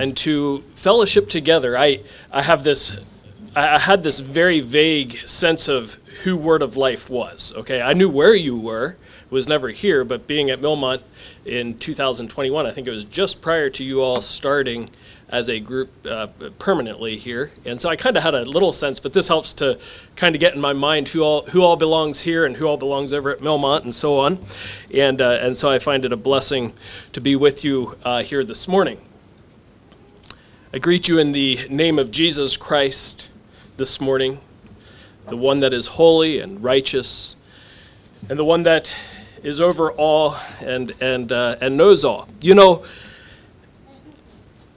and to fellowship together. I, I have this, I had this very vague sense of who Word of Life was. Okay, I knew where you were, was never here, but being at Millmont in 2021, I think it was just prior to you all starting as a group uh, permanently here. And so I kind of had a little sense, but this helps to kind of get in my mind who all who all belongs here and who all belongs over at Millmont and so on. And uh, and so I find it a blessing to be with you uh, here this morning. I greet you in the name of Jesus Christ this morning, the one that is holy and righteous, and the one that is over all and and uh, and knows all. You know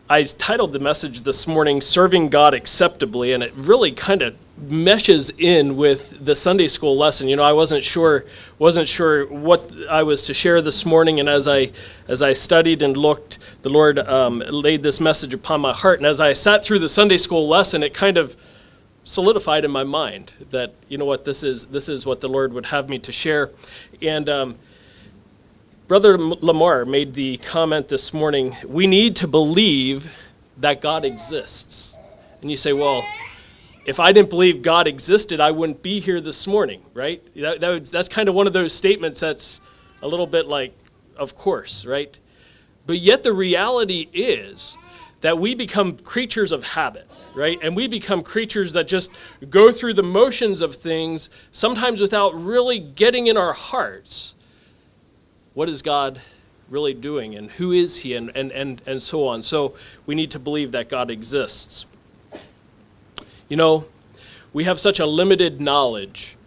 I titled the message this morning, Serving God Acceptably, and it really kind of meshes in with the Sunday school lesson. You know, I wasn't sure wasn't sure what I was to share this morning, and as I as I studied and looked, the Lord um, laid this message upon my heart. And as I sat through the Sunday school lesson, it kind of solidified in my mind that you know what this is this is what the Lord would have me to share, and. Um, Brother Lamar made the comment this morning we need to believe that God exists. And you say, well, if I didn't believe God existed, I wouldn't be here this morning, right? That, that that's kind of one of those statements that's a little bit like, of course, right? But yet the reality is that we become creatures of habit, right? And we become creatures that just go through the motions of things, sometimes without really getting in our hearts what is God really doing and who is he and, and, and, and so on. So we need to believe that God exists. You know, we have such a limited knowledge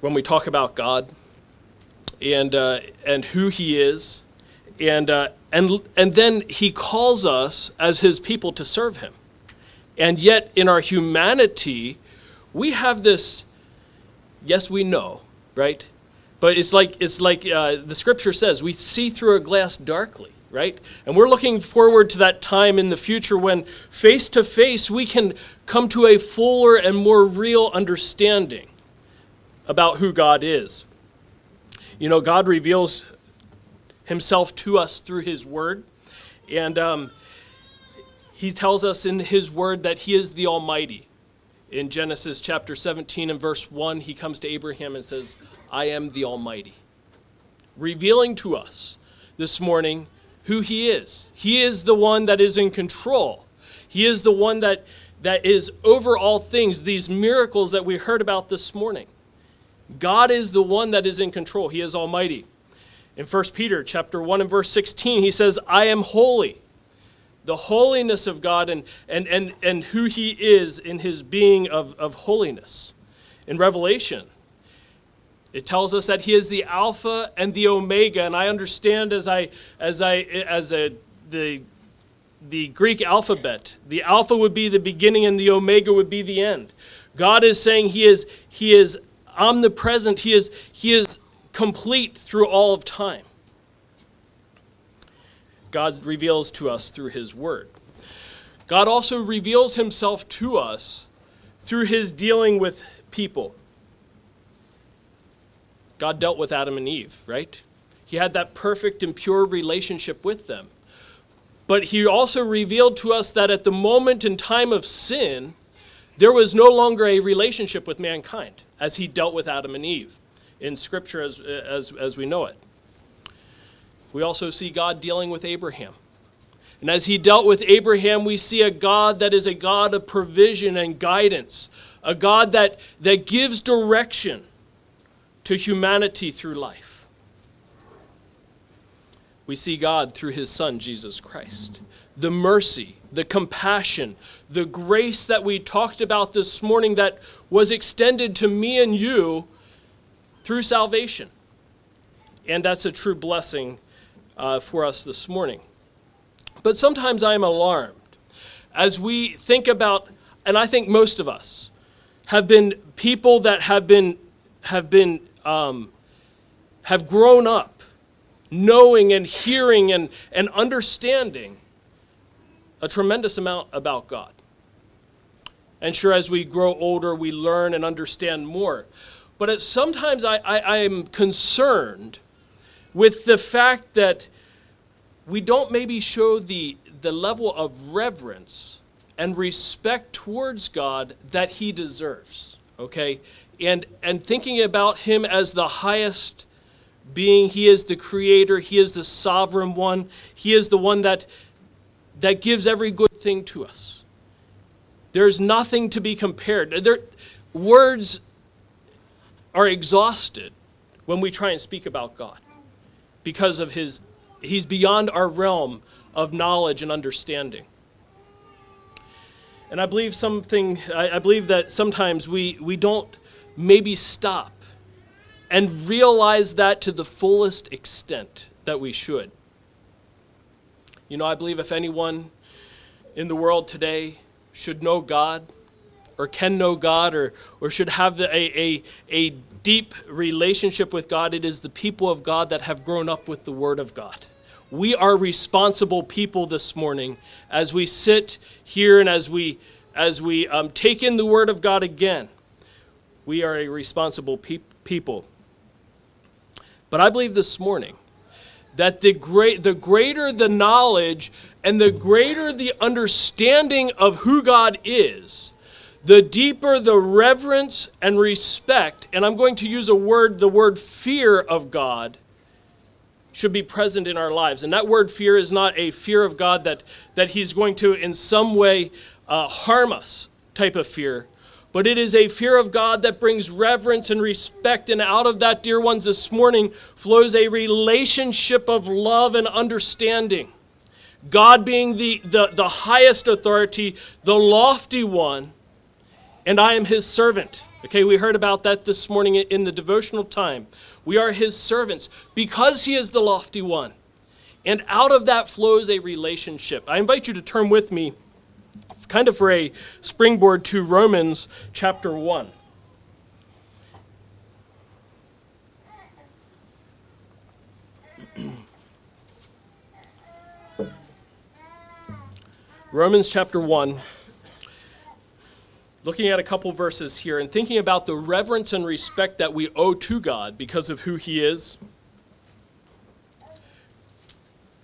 when we talk about God and, uh, and who he is. And, uh, and, and then he calls us as his people to serve him. And yet, in our humanity, we have this yes, we know, right? But it's like, it's like uh, the scripture says we see through a glass darkly, right? And we're looking forward to that time in the future when face to face we can come to a fuller and more real understanding about who God is. You know, God reveals himself to us through his word. And um, he tells us in his word that he is the Almighty. In Genesis chapter 17 and verse 1, he comes to Abraham and says, I am the Almighty, revealing to us this morning who He is. He is the one that is in control. He is the one that, that is over all things, these miracles that we heard about this morning. God is the one that is in control. He is almighty. In 1 Peter chapter 1 and verse 16, he says, I am holy. The holiness of God and, and, and, and who he is in his being of, of holiness. In Revelation, it tells us that he is the Alpha and the Omega, and I understand as I as I as a the the Greek alphabet, the Alpha would be the beginning and the Omega would be the end. God is saying he is he is omnipresent, he is he is complete through all of time. God reveals to us through his word. God also reveals himself to us through his dealing with people. God dealt with Adam and Eve, right? He had that perfect and pure relationship with them. But he also revealed to us that at the moment in time of sin, there was no longer a relationship with mankind as he dealt with Adam and Eve in Scripture as, as, as we know it. We also see God dealing with Abraham. And as he dealt with Abraham, we see a God that is a God of provision and guidance, a God that, that gives direction, to humanity through life. We see God through his Son, Jesus Christ. The mercy, the compassion, the grace that we talked about this morning that was extended to me and you through salvation. And that's a true blessing uh, for us this morning. But sometimes I am alarmed as we think about, and I think most of us have been people that have been, have been um, have grown up knowing and hearing and, and understanding a tremendous amount about God. And sure, as we grow older, we learn and understand more. But it, sometimes I, I, I am concerned with the fact that we don't maybe show the, the level of reverence and respect towards God that he deserves. Okay? And and thinking about him as the highest being, he is the creator, he is the sovereign one, he is the one that that gives every good thing to us. There's nothing to be compared. There, words are exhausted when we try and speak about God because of his he's beyond our realm of knowledge and understanding. And I believe something, I, I believe that sometimes we, we don't maybe stop and realize that to the fullest extent that we should. You know, I believe if anyone in the world today should know God, or can know God, or, or should have the, a, a, a deep relationship with God, it is the people of God that have grown up with the Word of God. We are responsible people this morning as we sit here and as we, as we um, take in the Word of God again. We are a responsible pe- people. But I believe this morning that the, great, the greater the knowledge and the greater the understanding of who God is, the deeper the reverence and respect, and I'm going to use a word, the word fear of God, should be present in our lives. And that word fear is not a fear of God that, that He's going to in some way uh, harm us type of fear, but it is a fear of God that brings reverence and respect. And out of that, dear ones, this morning flows a relationship of love and understanding. God being the, the, the highest authority, the lofty one, and I am his servant. Okay, we heard about that this morning in the devotional time. We are his servants because he is the lofty one. And out of that flows a relationship. I invite you to turn with me kind of for a springboard to Romans chapter 1. Romans chapter 1, looking at a couple verses here and thinking about the reverence and respect that we owe to God because of who He is.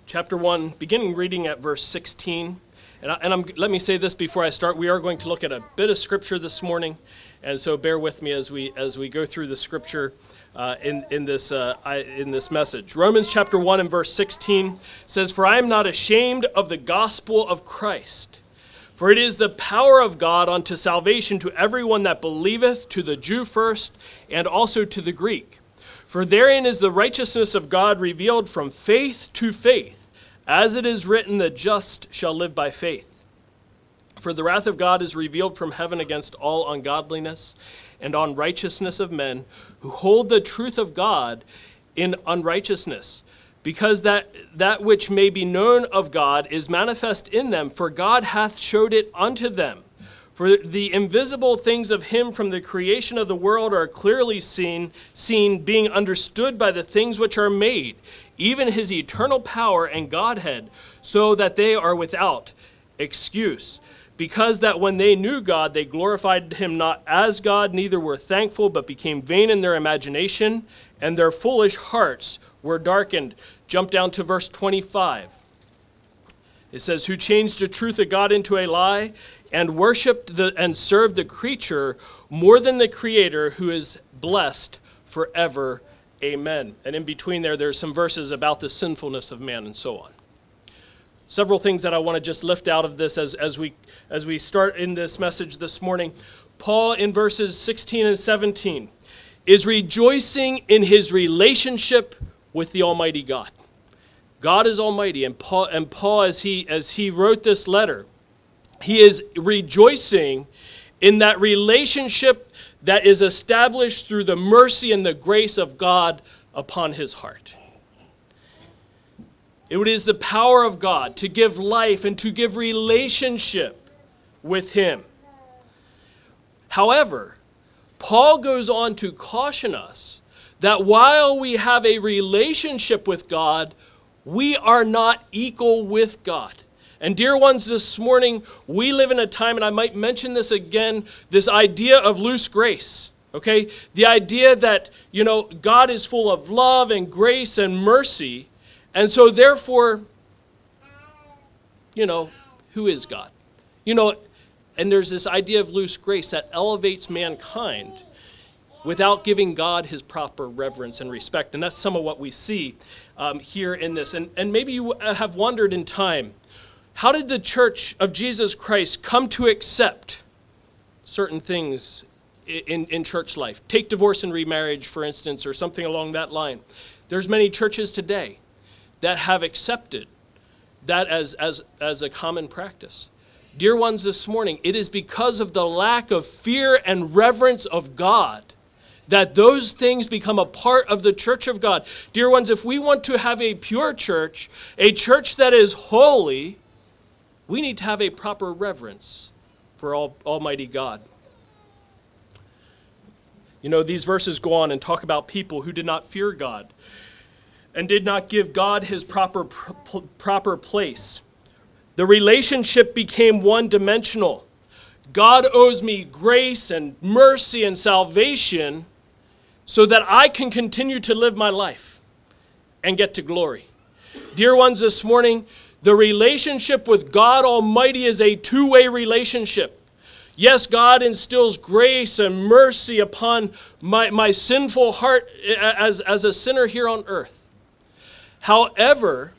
Chapter 1, beginning reading at verse 16. And, I, and let me say this before I start. We are going to look at a bit of scripture this morning, and so bear with me as we as we go through the scripture uh, in in this uh, I, in this message. Romans chapter one and verse sixteen says, "For I am not ashamed of the gospel of Christ." For it is the power of God unto salvation to everyone that believeth, to the Jew first, and also to the Greek. For therein is the righteousness of God revealed from faith to faith. As it is written, the just shall live by faith. For the wrath of God is revealed from heaven against all ungodliness and unrighteousness of men who hold the truth of God in unrighteousness, because that, that which may be known of God is manifest in them, for God hath showed it unto them. For the invisible things of him from the creation of the world are clearly seen, seen being understood by the things which are made even his eternal power and Godhead, so that they are without excuse. Because that when they knew God, they glorified him not as God, neither were thankful, but became vain in their imagination, and their foolish hearts were darkened. Jump down to verse 25. It says, Who changed the truth of God into a lie, and worshiped the, and served the creature more than the Creator, who is blessed forever Amen. And in between there, there's some verses about the sinfulness of man and so on. Several things that I want to just lift out of this as, as, we, as we start in this message this morning. Paul, in verses 16 and 17, is rejoicing in his relationship with the Almighty God. God is Almighty, and Paul, and Paul as, he, as he wrote this letter, he is rejoicing in that relationship that is established through the mercy and the grace of God upon his heart. It is the power of God to give life and to give relationship with him. However, Paul goes on to caution us that while we have a relationship with God, we are not equal with God. And, dear ones, this morning, we live in a time, and I might mention this again this idea of loose grace. Okay? The idea that, you know, God is full of love and grace and mercy. And so, therefore, you know, who is God? You know, and there's this idea of loose grace that elevates mankind without giving God his proper reverence and respect. And that's some of what we see um, here in this. And, and maybe you have wondered in time how did the church of Jesus Christ come to accept certain things in, in church life? Take divorce and remarriage, for instance, or something along that line. There's many churches today that have accepted that as, as, as a common practice. Dear ones, this morning, it is because of the lack of fear and reverence of God that those things become a part of the church of God. Dear ones, if we want to have a pure church, a church that is holy, we need to have a proper reverence for all, Almighty God. You know, these verses go on and talk about people who did not fear God and did not give God his proper, proper place. The relationship became one dimensional. God owes me grace and mercy and salvation so that I can continue to live my life and get to glory. Dear ones, this morning, the relationship with God Almighty is a two way relationship. Yes, God instills grace and mercy upon my, my sinful heart as, as a sinner here on earth. However,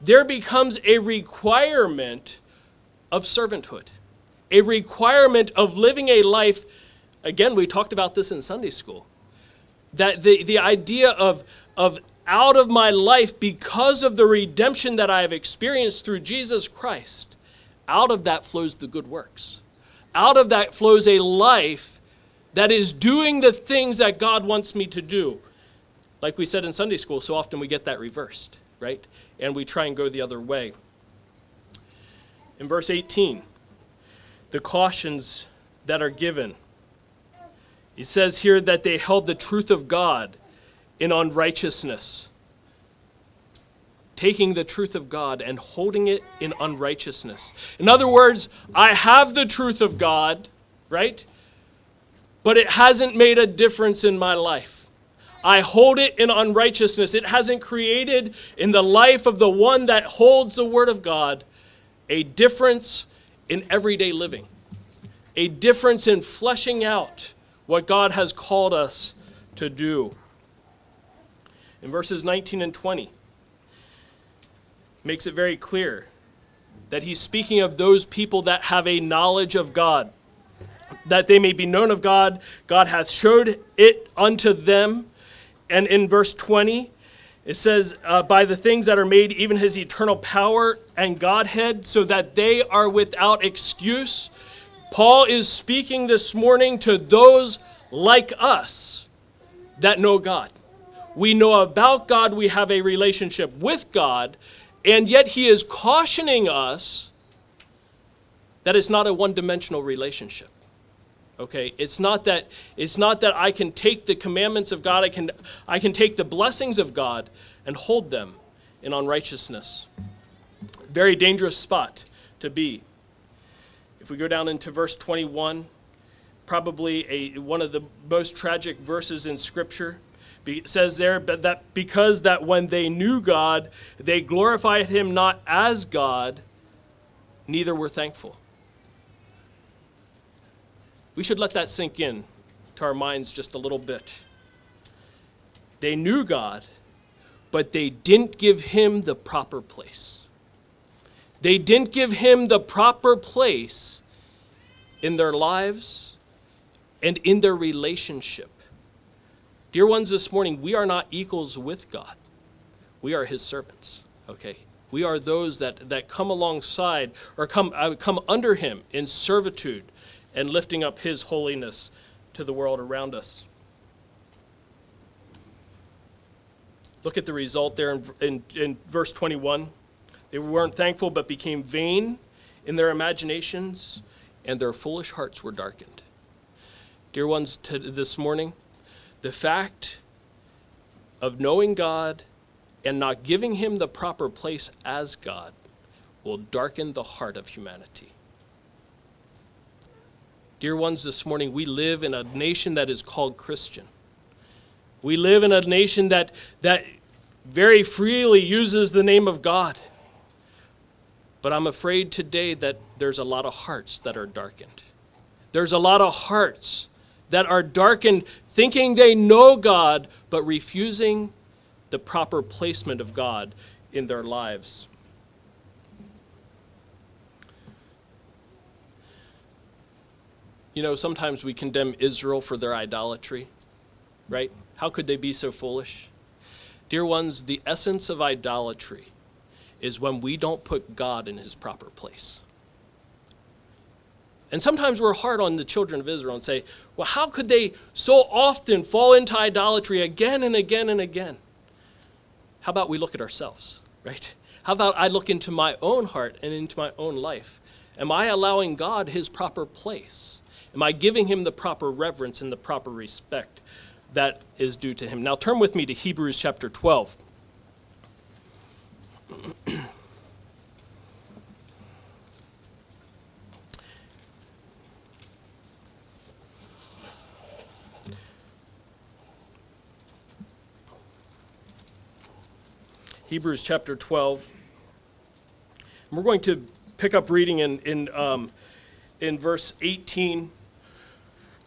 there becomes a requirement of servanthood, a requirement of living a life. Again, we talked about this in Sunday school. That the, the idea of, of out of my life because of the redemption that I have experienced through Jesus Christ, out of that flows the good works. Out of that flows a life that is doing the things that God wants me to do. Like we said in Sunday school, so often we get that reversed, right? And we try and go the other way. In verse 18, the cautions that are given. He says here that they held the truth of God in unrighteousness. Taking the truth of God and holding it in unrighteousness. In other words, I have the truth of God, right? But it hasn't made a difference in my life. I hold it in unrighteousness. It hasn't created in the life of the one that holds the Word of God a difference in everyday living, a difference in fleshing out what God has called us to do in verses 19 and 20 makes it very clear that he's speaking of those people that have a knowledge of God, that they may be known of God. God hath showed it unto them. And in verse 20, it says, uh, By the things that are made, even his eternal power and Godhead, so that they are without excuse. Paul is speaking this morning to those like us that know God. We know about God, we have a relationship with God, and yet He is cautioning us that it's not a one dimensional relationship. Okay, it's not that it's not that I can take the commandments of God, I can I can take the blessings of God and hold them in unrighteousness. Very dangerous spot to be. If we go down into verse 21, probably a, one of the most tragic verses in Scripture. It says there but that because that when they knew God, they glorified him not as God, neither were thankful. We should let that sink in to our minds just a little bit. They knew God, but they didn't give him the proper place. They didn't give him the proper place in their lives and in their relationship. Dear ones, this morning, we are not equals with God. We are his servants, okay? We are those that, that come alongside or come, uh, come under him in servitude and lifting up his holiness to the world around us. Look at the result there in, in, in verse 21. They weren't thankful, but became vain in their imaginations, and their foolish hearts were darkened. Dear ones, to this morning, the fact of knowing God and not giving him the proper place as God will darken the heart of humanity. Dear ones, this morning we live in a nation that is called Christian. We live in a nation that, that very freely uses the name of God. But I'm afraid today that there's a lot of hearts that are darkened. There's a lot of hearts that are darkened, thinking they know God, but refusing the proper placement of God in their lives. You know, sometimes we condemn Israel for their idolatry, right? How could they be so foolish? Dear ones, the essence of idolatry is when we don't put God in his proper place. And sometimes we're hard on the children of Israel and say, well, how could they so often fall into idolatry again and again and again? How about we look at ourselves, right? How about I look into my own heart and into my own life? Am I allowing God his proper place? Am I giving him the proper reverence and the proper respect that is due to him? Now turn with me to Hebrews chapter 12. Hebrews chapter 12. And we're going to pick up reading in, in, um, in verse 18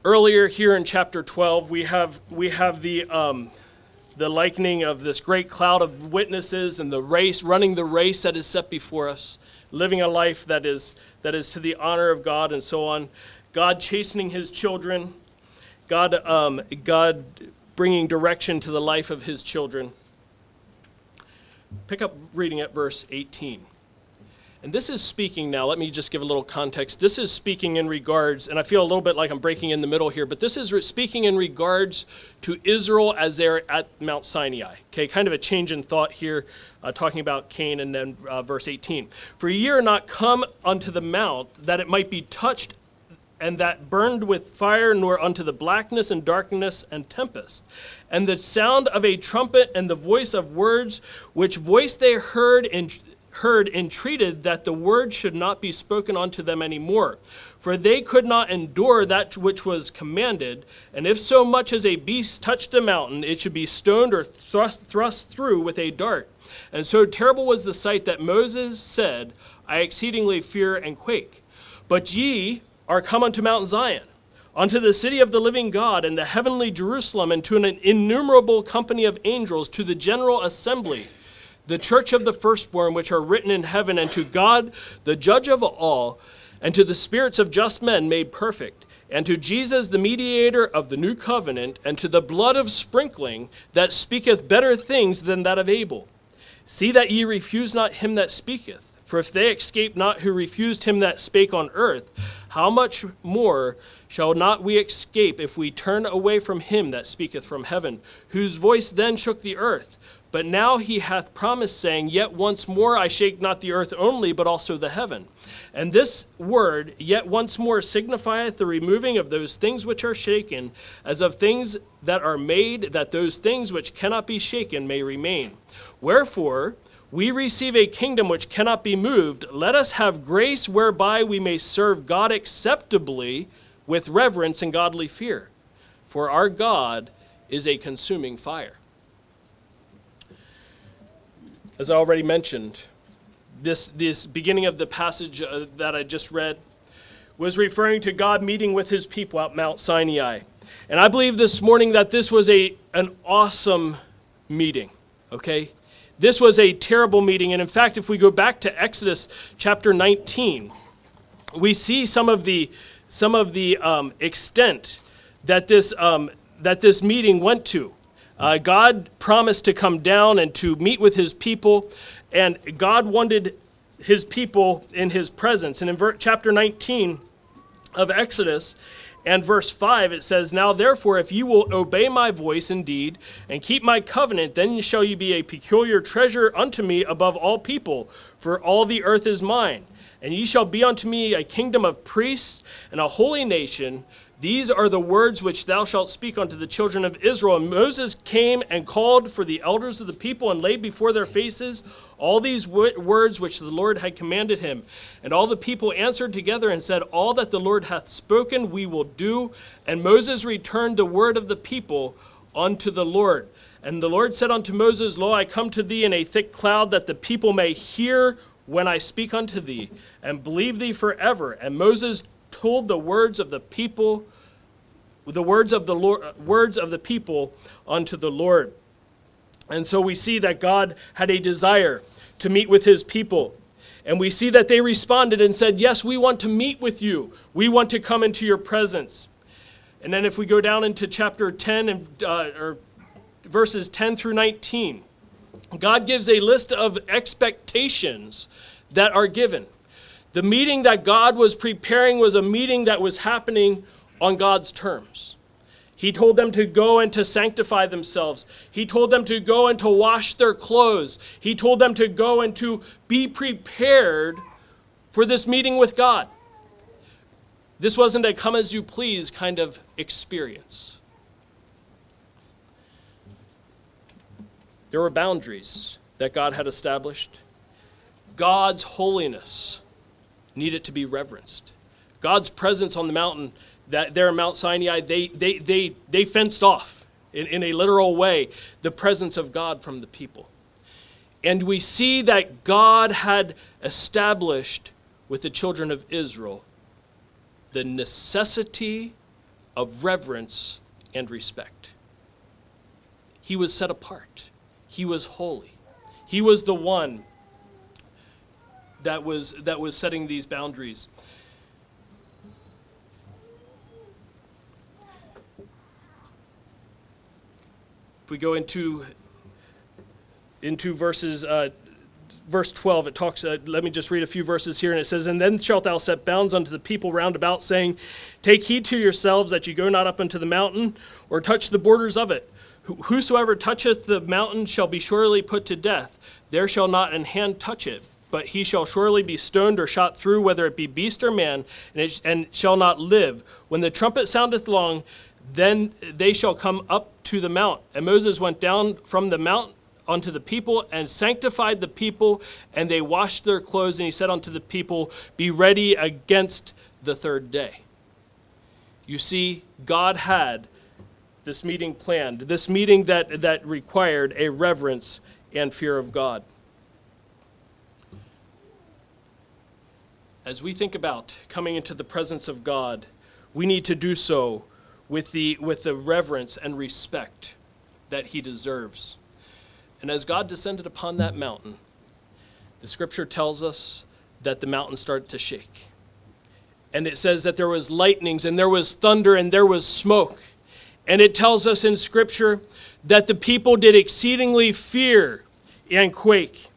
earlier here in chapter 12, we have, we have the, um, the likening of this great cloud of witnesses and the race, running the race that is set before us, living a life that is, that is to the honor of God and so on. God chastening his children, God, um, God bringing direction to the life of his children. Pick up reading at verse 18. And this is speaking now, let me just give a little context. This is speaking in regards, and I feel a little bit like I'm breaking in the middle here, but this is speaking in regards to Israel as they're at Mount Sinai. Okay, kind of a change in thought here, uh, talking about Cain and then uh, verse 18. For a year not come unto the mount, that it might be touched and that burned with fire, nor unto the blackness and darkness and tempest. And the sound of a trumpet and the voice of words, which voice they heard and heard entreated that the word should not be spoken unto them any more. For they could not endure that which was commanded, and if so much as a beast touched a mountain, it should be stoned or thrust, thrust through with a dart. And so terrible was the sight that Moses said, I exceedingly fear and quake. But ye are come unto Mount Zion, unto the city of the living God, and the heavenly Jerusalem, and to an innumerable company of angels, to the general assembly the church of the firstborn which are written in heaven, and to God, the judge of all, and to the spirits of just men made perfect, and to Jesus, the mediator of the new covenant, and to the blood of sprinkling that speaketh better things than that of Abel. See that ye refuse not him that speaketh. For if they escape not who refused him that spake on earth, how much more shall not we escape if we turn away from him that speaketh from heaven, whose voice then shook the earth? But now he hath promised, saying, Yet once more I shake not the earth only, but also the heaven. And this word, yet once more, signifieth the removing of those things which are shaken, as of things that are made, that those things which cannot be shaken may remain. Wherefore, we receive a kingdom which cannot be moved. Let us have grace whereby we may serve God acceptably with reverence and godly fear. For our God is a consuming fire as I already mentioned, this, this beginning of the passage uh, that I just read was referring to God meeting with his people at Mount Sinai. And I believe this morning that this was a, an awesome meeting, okay? This was a terrible meeting. And in fact, if we go back to Exodus chapter 19, we see some of the, some of the um, extent that this, um, that this meeting went to. Uh, God promised to come down and to meet with his people, and God wanted his people in his presence. And in ver- chapter 19 of Exodus, and verse 5, it says, Now therefore, if you will obey my voice indeed, and keep my covenant, then shall you be a peculiar treasure unto me above all people, for all the earth is mine. And ye shall be unto me a kingdom of priests and a holy nation. These are the words which thou shalt speak unto the children of Israel. And Moses came and called for the elders of the people and laid before their faces all these words which the Lord had commanded him. And all the people answered together and said, All that the Lord hath spoken we will do. And Moses returned the word of the people unto the Lord. And the Lord said unto Moses, Lo, I come to thee in a thick cloud, that the people may hear when I speak unto thee, and believe thee forever. And Moses told the words of the people, the words of the Lord, words of the people unto the Lord. And so we see that God had a desire to meet with his people. And we see that they responded and said, Yes, we want to meet with you. We want to come into your presence. And then if we go down into chapter 10 and uh, or verses 10 through 19, God gives a list of expectations that are given. The meeting that God was preparing was a meeting that was happening on God's terms. He told them to go and to sanctify themselves. He told them to go and to wash their clothes. He told them to go and to be prepared for this meeting with God. This wasn't a come as you please kind of experience. There were boundaries that God had established. God's holiness needed to be reverenced. God's presence on the mountain that there in Mount Sinai, they, they, they, they fenced off in, in a literal way the presence of God from the people. And we see that God had established with the children of Israel the necessity of reverence and respect. He was set apart, he was holy, he was the one that was, that was setting these boundaries. We go into into verses uh, verse 12 it talks uh, let me just read a few verses here and it says and then shalt thou set bounds unto the people round about saying take heed to yourselves that you go not up unto the mountain or touch the borders of it. Whosoever toucheth the mountain shall be surely put to death. There shall not an hand touch it but he shall surely be stoned or shot through whether it be beast or man and, it, and shall not live. When the trumpet soundeth long then they shall come up to the mount. And Moses went down from the mount unto the people and sanctified the people, and they washed their clothes. And he said unto the people, Be ready against the third day. You see, God had this meeting planned, this meeting that, that required a reverence and fear of God. As we think about coming into the presence of God, we need to do so with the, with the reverence and respect that he deserves. And as God descended upon that mountain, the scripture tells us that the mountain started to shake. And it says that there was lightnings and there was thunder and there was smoke. And it tells us in scripture that the people did exceedingly fear and quake.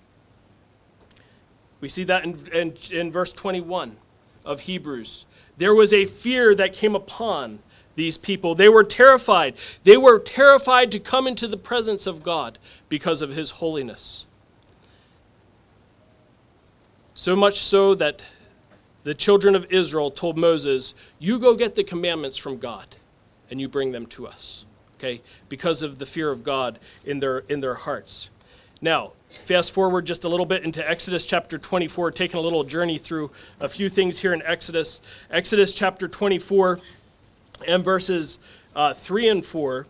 We see that in, in, in verse 21 of Hebrews. There was a fear that came upon these people. They were terrified. They were terrified to come into the presence of God because of his holiness. So much so that the children of Israel told Moses, You go get the commandments from God and you bring them to us. Okay? Because of the fear of God in their, in their hearts. Now, fast forward just a little bit into Exodus chapter 24, taking a little journey through a few things here in Exodus. Exodus chapter 24 and verses uh, 3 and 4.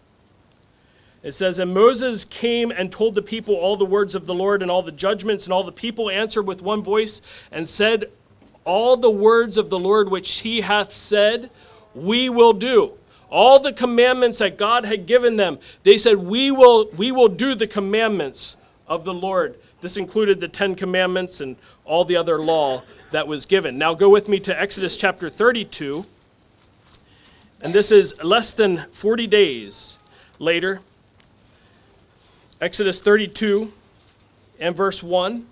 It says, And Moses came and told the people all the words of the Lord and all the judgments, and all the people answered with one voice and said, All the words of the Lord which he hath said, we will do. All the commandments that God had given them, they said, We will, we will do the commandments of the Lord. This included the Ten Commandments and all the other law that was given. Now go with me to Exodus chapter 32. And this is less than 40 days later. Exodus 32 and verse 1.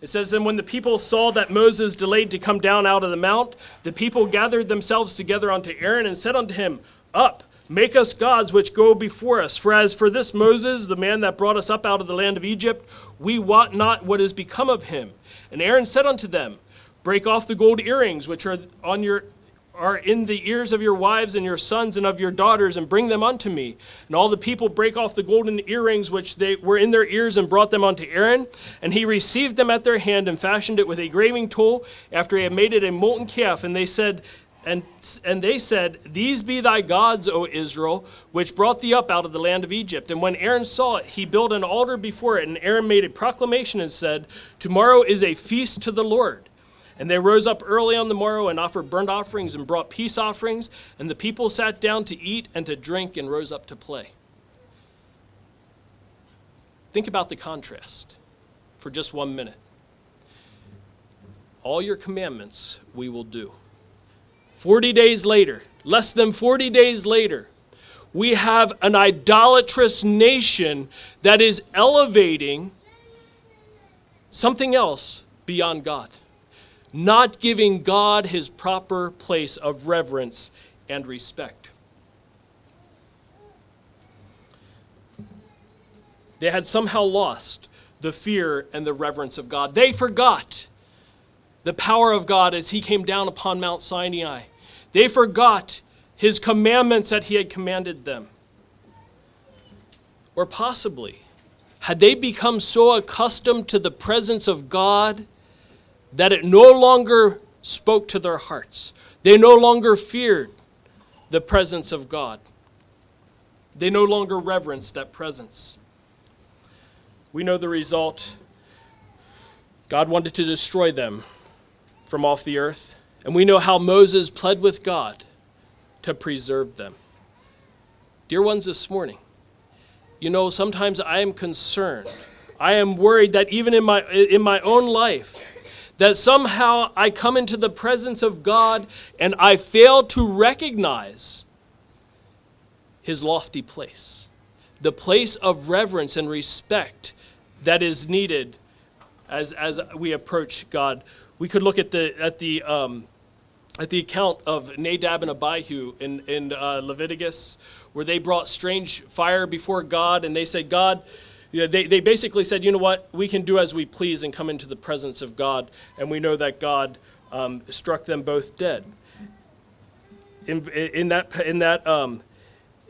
It says, And when the people saw that Moses delayed to come down out of the mount, the people gathered themselves together unto Aaron and said unto him, Up, make us gods which go before us. For as for this Moses, the man that brought us up out of the land of Egypt, we wot not what is become of him. And Aaron said unto them, Break off the gold earrings which are on your are in the ears of your wives and your sons and of your daughters, and bring them unto me. And all the people brake off the golden earrings which they were in their ears and brought them unto Aaron. And he received them at their hand and fashioned it with a graving tool after he had made it a molten calf. And they said, And, and they said, These be thy gods, O Israel, which brought thee up out of the land of Egypt. And when Aaron saw it, he built an altar before it. And Aaron made a proclamation and said, Tomorrow is a feast to the Lord. And they rose up early on the morrow and offered burnt offerings and brought peace offerings. And the people sat down to eat and to drink and rose up to play. Think about the contrast for just one minute. All your commandments we will do. 40 days later, less than 40 days later, we have an idolatrous nation that is elevating something else beyond God, not giving God his proper place of reverence and respect. They had somehow lost the fear and the reverence of God. They forgot the power of God as He came down upon Mount Sinai. They forgot His commandments that He had commanded them. Or possibly, had they become so accustomed to the presence of God that it no longer spoke to their hearts? They no longer feared the presence of God. They no longer reverenced that presence. We know the result. God wanted to destroy them from off the earth. And we know how Moses pled with God to preserve them. Dear ones, this morning, you know, sometimes I am concerned. I am worried that even in my, in my own life, that somehow I come into the presence of God and I fail to recognize his lofty place, the place of reverence and respect that is needed as, as we approach God. We could look at the, at the, um, at the account of Nadab and Abihu in, in uh, Leviticus, where they brought strange fire before God, and they said, God, they, they basically said, you know what, we can do as we please and come into the presence of God, and we know that God um, struck them both dead. In, in that, in that, um,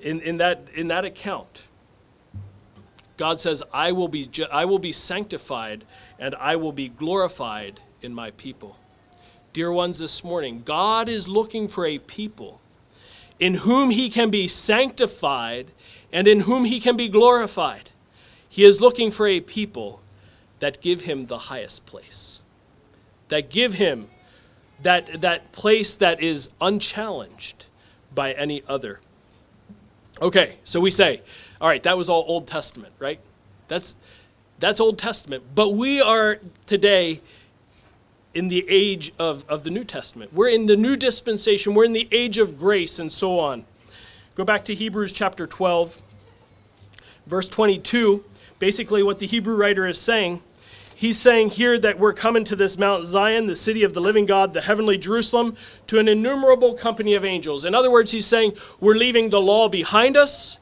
in, in that, in that account, God says, I will, be ju- I will be sanctified and I will be glorified in my people. Dear ones, this morning, God is looking for a people in whom he can be sanctified and in whom he can be glorified. He is looking for a people that give him the highest place, that give him that, that place that is unchallenged by any other. Okay, so we say, all right, that was all Old Testament, right? That's, that's Old Testament. But we are today in the age of, of the New Testament. We're in the new dispensation. We're in the age of grace and so on. Go back to Hebrews chapter 12, verse 22. Basically, what the Hebrew writer is saying, he's saying here that we're coming to this Mount Zion, the city of the living God, the heavenly Jerusalem, to an innumerable company of angels. In other words, he's saying we're leaving the law behind us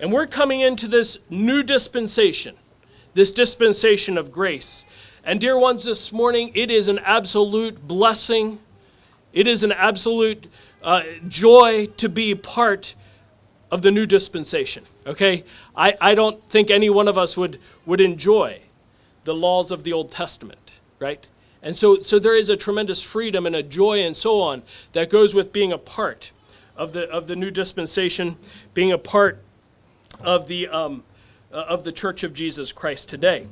and we're coming into this new dispensation, this dispensation of grace. And, dear ones, this morning, it is an absolute blessing. It is an absolute uh, joy to be part of the new dispensation. Okay? I, I don't think any one of us would, would enjoy the laws of the Old Testament, right? And so, so there is a tremendous freedom and a joy and so on that goes with being a part of the, of the new dispensation, being a part of the, um, uh, of the Church of Jesus Christ today.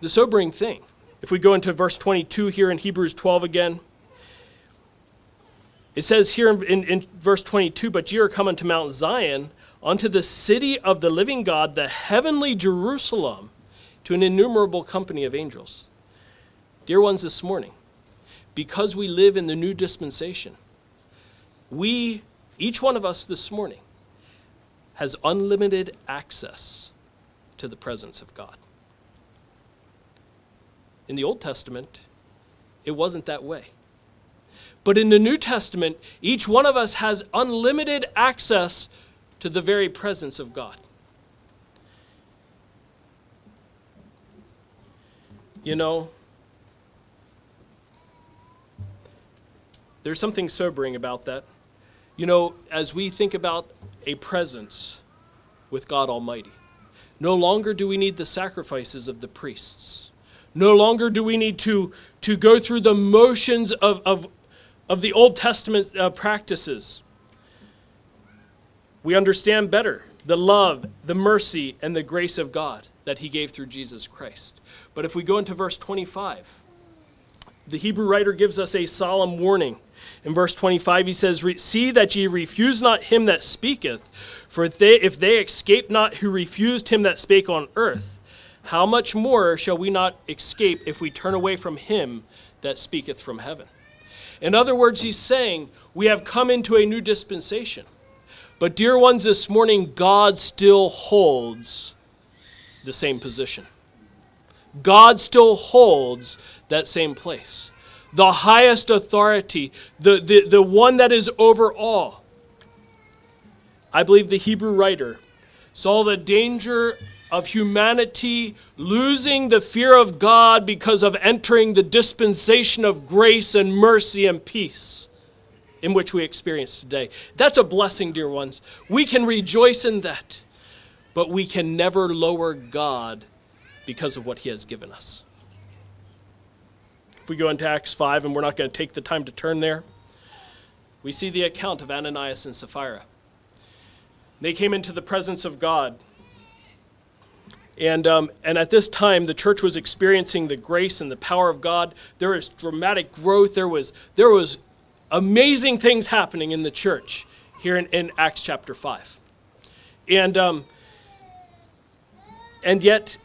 The sobering thing, if we go into verse 22 here in Hebrews 12 again, it says here in, in, in verse 22 But ye are coming to Mount Zion, unto the city of the living God, the heavenly Jerusalem, to an innumerable company of angels. Dear ones, this morning, because we live in the new dispensation, we, each one of us this morning, has unlimited access to the presence of God. In the Old Testament, it wasn't that way. But in the New Testament, each one of us has unlimited access to the very presence of God. You know, there's something sobering about that. You know, as we think about a presence with God Almighty, no longer do we need the sacrifices of the priests. No longer do we need to, to go through the motions of, of, of the Old Testament uh, practices, we understand better the love, the mercy, and the grace of God that He gave through Jesus Christ. But if we go into verse 25, the Hebrew writer gives us a solemn warning. In verse 25, he says, See that ye refuse not him that speaketh, for if they, if they escape not who refused him that spake on earth, how much more shall we not escape if we turn away from him that speaketh from heaven? In other words, he's saying, We have come into a new dispensation. But, dear ones, this morning, God still holds the same position. God still holds that same place. The highest authority, the, the, the one that is over all. I believe the Hebrew writer saw the danger of humanity losing the fear of God because of entering the dispensation of grace and mercy and peace in which we experience today. That's a blessing, dear ones. We can rejoice in that, but we can never lower God because of what he has given us. If we go into Acts 5, and we're not going to take the time to turn there, we see the account of Ananias and Sapphira. They came into the presence of God. And, um, and at this time, the church was experiencing the grace and the power of God. There was dramatic growth. There was, there was amazing things happening in the church here in, in Acts chapter 5. And, um, and yet,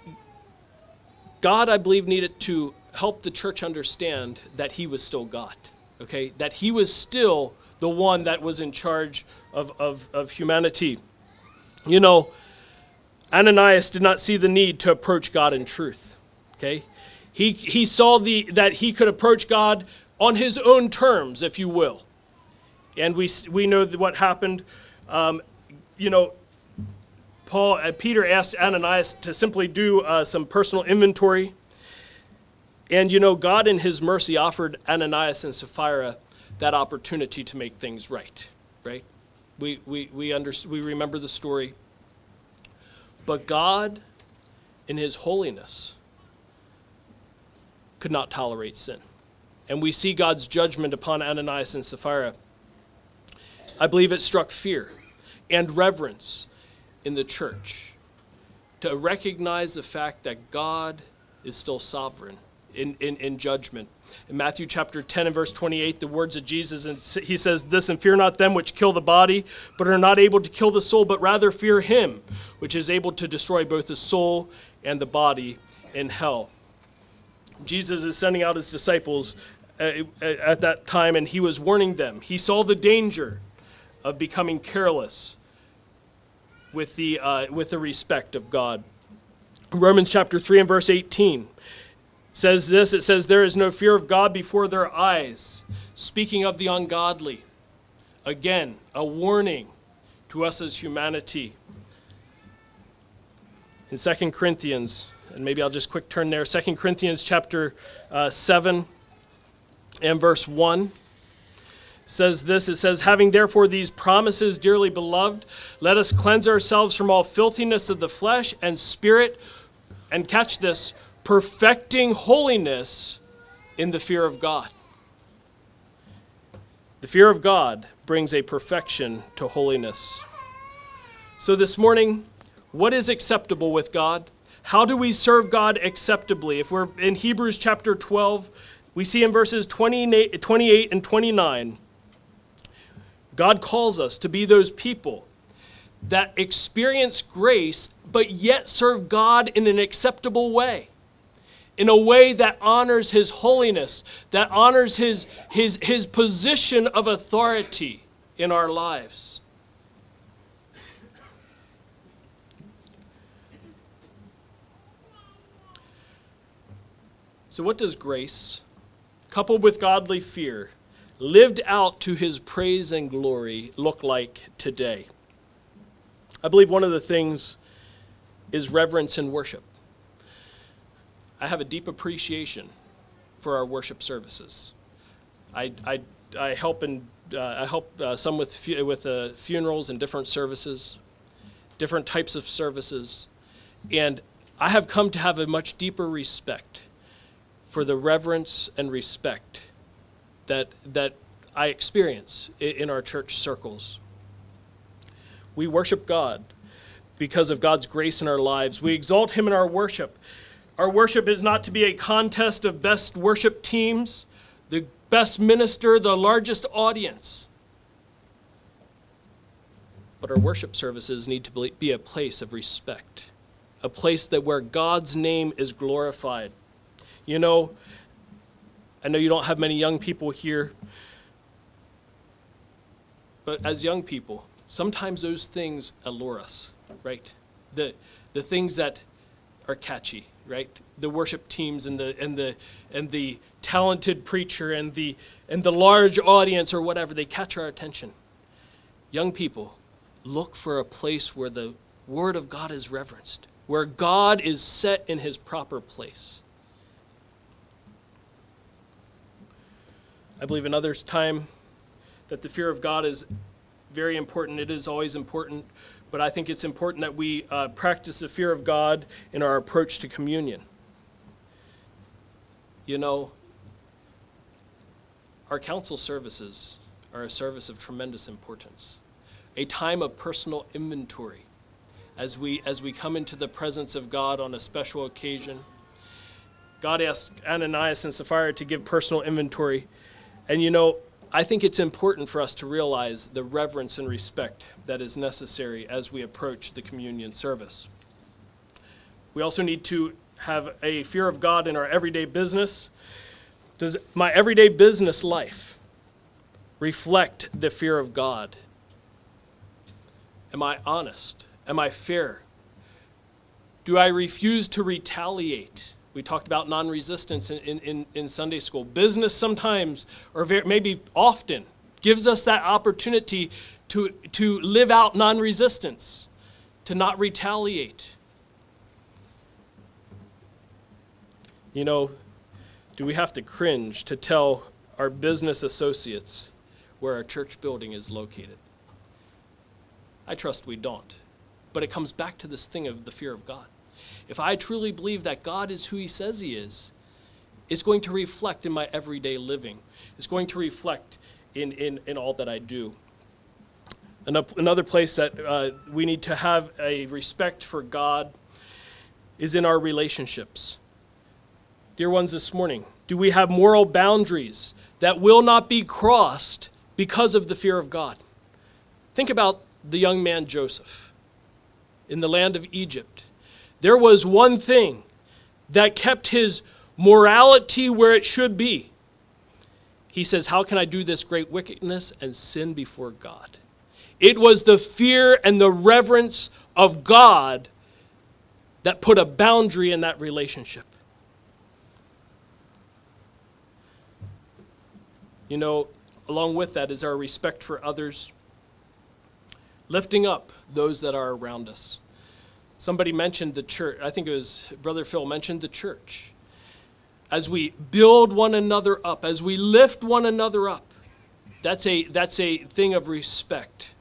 God, I believe, needed to help the church understand that he was still God, okay? That he was still the one that was in charge of, of, of humanity. You know, Ananias did not see the need to approach God in truth, okay? He, he saw the, that he could approach God on his own terms, if you will. And we, we know what happened. Um, you know, Paul, uh, Peter asked Ananias to simply do uh, some personal inventory. And you know, God in his mercy offered Ananias and Sapphira that opportunity to make things right, right? We, we, we, under, we remember the story. But God, in his holiness, could not tolerate sin and we see God's judgment upon Ananias and Sapphira, I believe it struck fear and reverence in the church to recognize the fact that God is still sovereign in, in, in judgment. In Matthew chapter 10 and verse 28, the words of Jesus, and he says this, and fear not them which kill the body, but are not able to kill the soul, but rather fear him, which is able to destroy both the soul and the body in hell. Jesus is sending out his disciples at that time, and he was warning them. He saw the danger of becoming careless with the, uh, with the respect of God. Romans chapter 3 and verse 18 says this it says, There is no fear of God before their eyes. Speaking of the ungodly. Again, a warning to us as humanity. In 2 Corinthians, and maybe I'll just quick turn there, 2 Corinthians chapter uh, 7 and verse 1 says this it says having therefore these promises dearly beloved let us cleanse ourselves from all filthiness of the flesh and spirit and catch this perfecting holiness in the fear of god. The fear of god brings a perfection to holiness. So this morning what is acceptable with god? How do we serve god acceptably? If we're in hebrews chapter 12 we see in verses 28, 28 and 29, God calls us to be those people that experience grace, but yet serve God in an acceptable way, in a way that honors His holiness, that honors His, his, his position of authority in our lives. So, what does grace coupled with godly fear, lived out to his praise and glory, look like today? I believe one of the things is reverence and worship. I have a deep appreciation for our worship services. I, I, I help in, uh, I help uh, some with fu- with uh, funerals and different services, different types of services, and I have come to have a much deeper respect for the reverence and respect that, that I experience in our church circles. We worship God because of God's grace in our lives. We exalt Him in our worship. Our worship is not to be a contest of best worship teams, the best minister, the largest audience. But our worship services need to be a place of respect, a place that where God's name is glorified. You know, I know you don't have many young people here, but as young people, sometimes those things allure us, right? The, the things that are catchy, right? The worship teams and the, and the, and the talented preacher and the, and the large audience or whatever, they catch our attention. Young people, look for a place where the Word of God is reverenced, where God is set in his proper place. I believe another time that the fear of God is very important. It is always important, but I think it's important that we uh, practice the fear of God in our approach to communion. You know, our council services are a service of tremendous importance, a time of personal inventory as we, as we come into the presence of God on a special occasion. God asked Ananias and Sapphira to give personal inventory and you know, I think it's important for us to realize the reverence and respect that is necessary as we approach the communion service. We also need to have a fear of God in our everyday business. Does my everyday business life reflect the fear of God? Am I honest? Am I fair? Do I refuse to retaliate? We talked about non resistance in, in, in, Sunday school. Business sometimes, or very, maybe often, gives us that opportunity to, to live out non resistance, to not retaliate. You know, do we have to cringe to tell our business associates where our church building is located? I trust we don't. But it comes back to this thing of the fear of God if I truly believe that God is who He says He is, it's going to reflect in my everyday living. It's going to reflect in, in, in all that I do. Another place that uh, we need to have a respect for God is in our relationships. Dear ones, this morning, do we have moral boundaries that will not be crossed because of the fear of God? Think about the young man Joseph in the land of Egypt. There was one thing that kept his morality where it should be. He says, How can I do this great wickedness and sin before God? It was the fear and the reverence of God that put a boundary in that relationship. You know, along with that is our respect for others, lifting up those that are around us. Somebody mentioned the church. I think it was Brother Phil mentioned the church. As we build one another up, as we lift one another up, that's a, that's a thing of respect.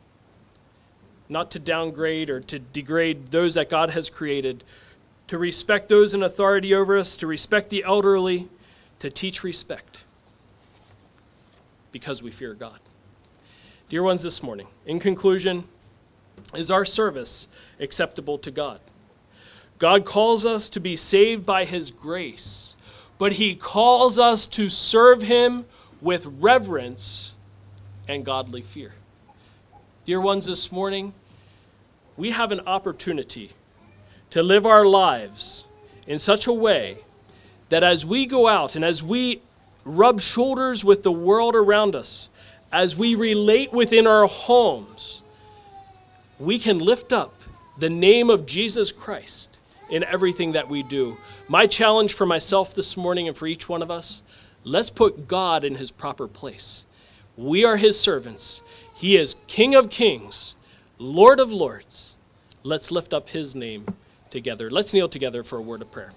Not to downgrade or to degrade those that God has created, to respect those in authority over us, to respect the elderly, to teach respect because we fear God. Dear ones, this morning, in conclusion, is our service acceptable to God? God calls us to be saved by His grace, but He calls us to serve Him with reverence and godly fear. Dear ones, this morning, we have an opportunity to live our lives in such a way that as we go out and as we rub shoulders with the world around us, as we relate within our homes, we can lift up the name of Jesus Christ in everything that we do. My challenge for myself this morning and for each one of us let's put God in his proper place. We are his servants. He is King of kings, Lord of lords. Let's lift up his name together. Let's kneel together for a word of prayer.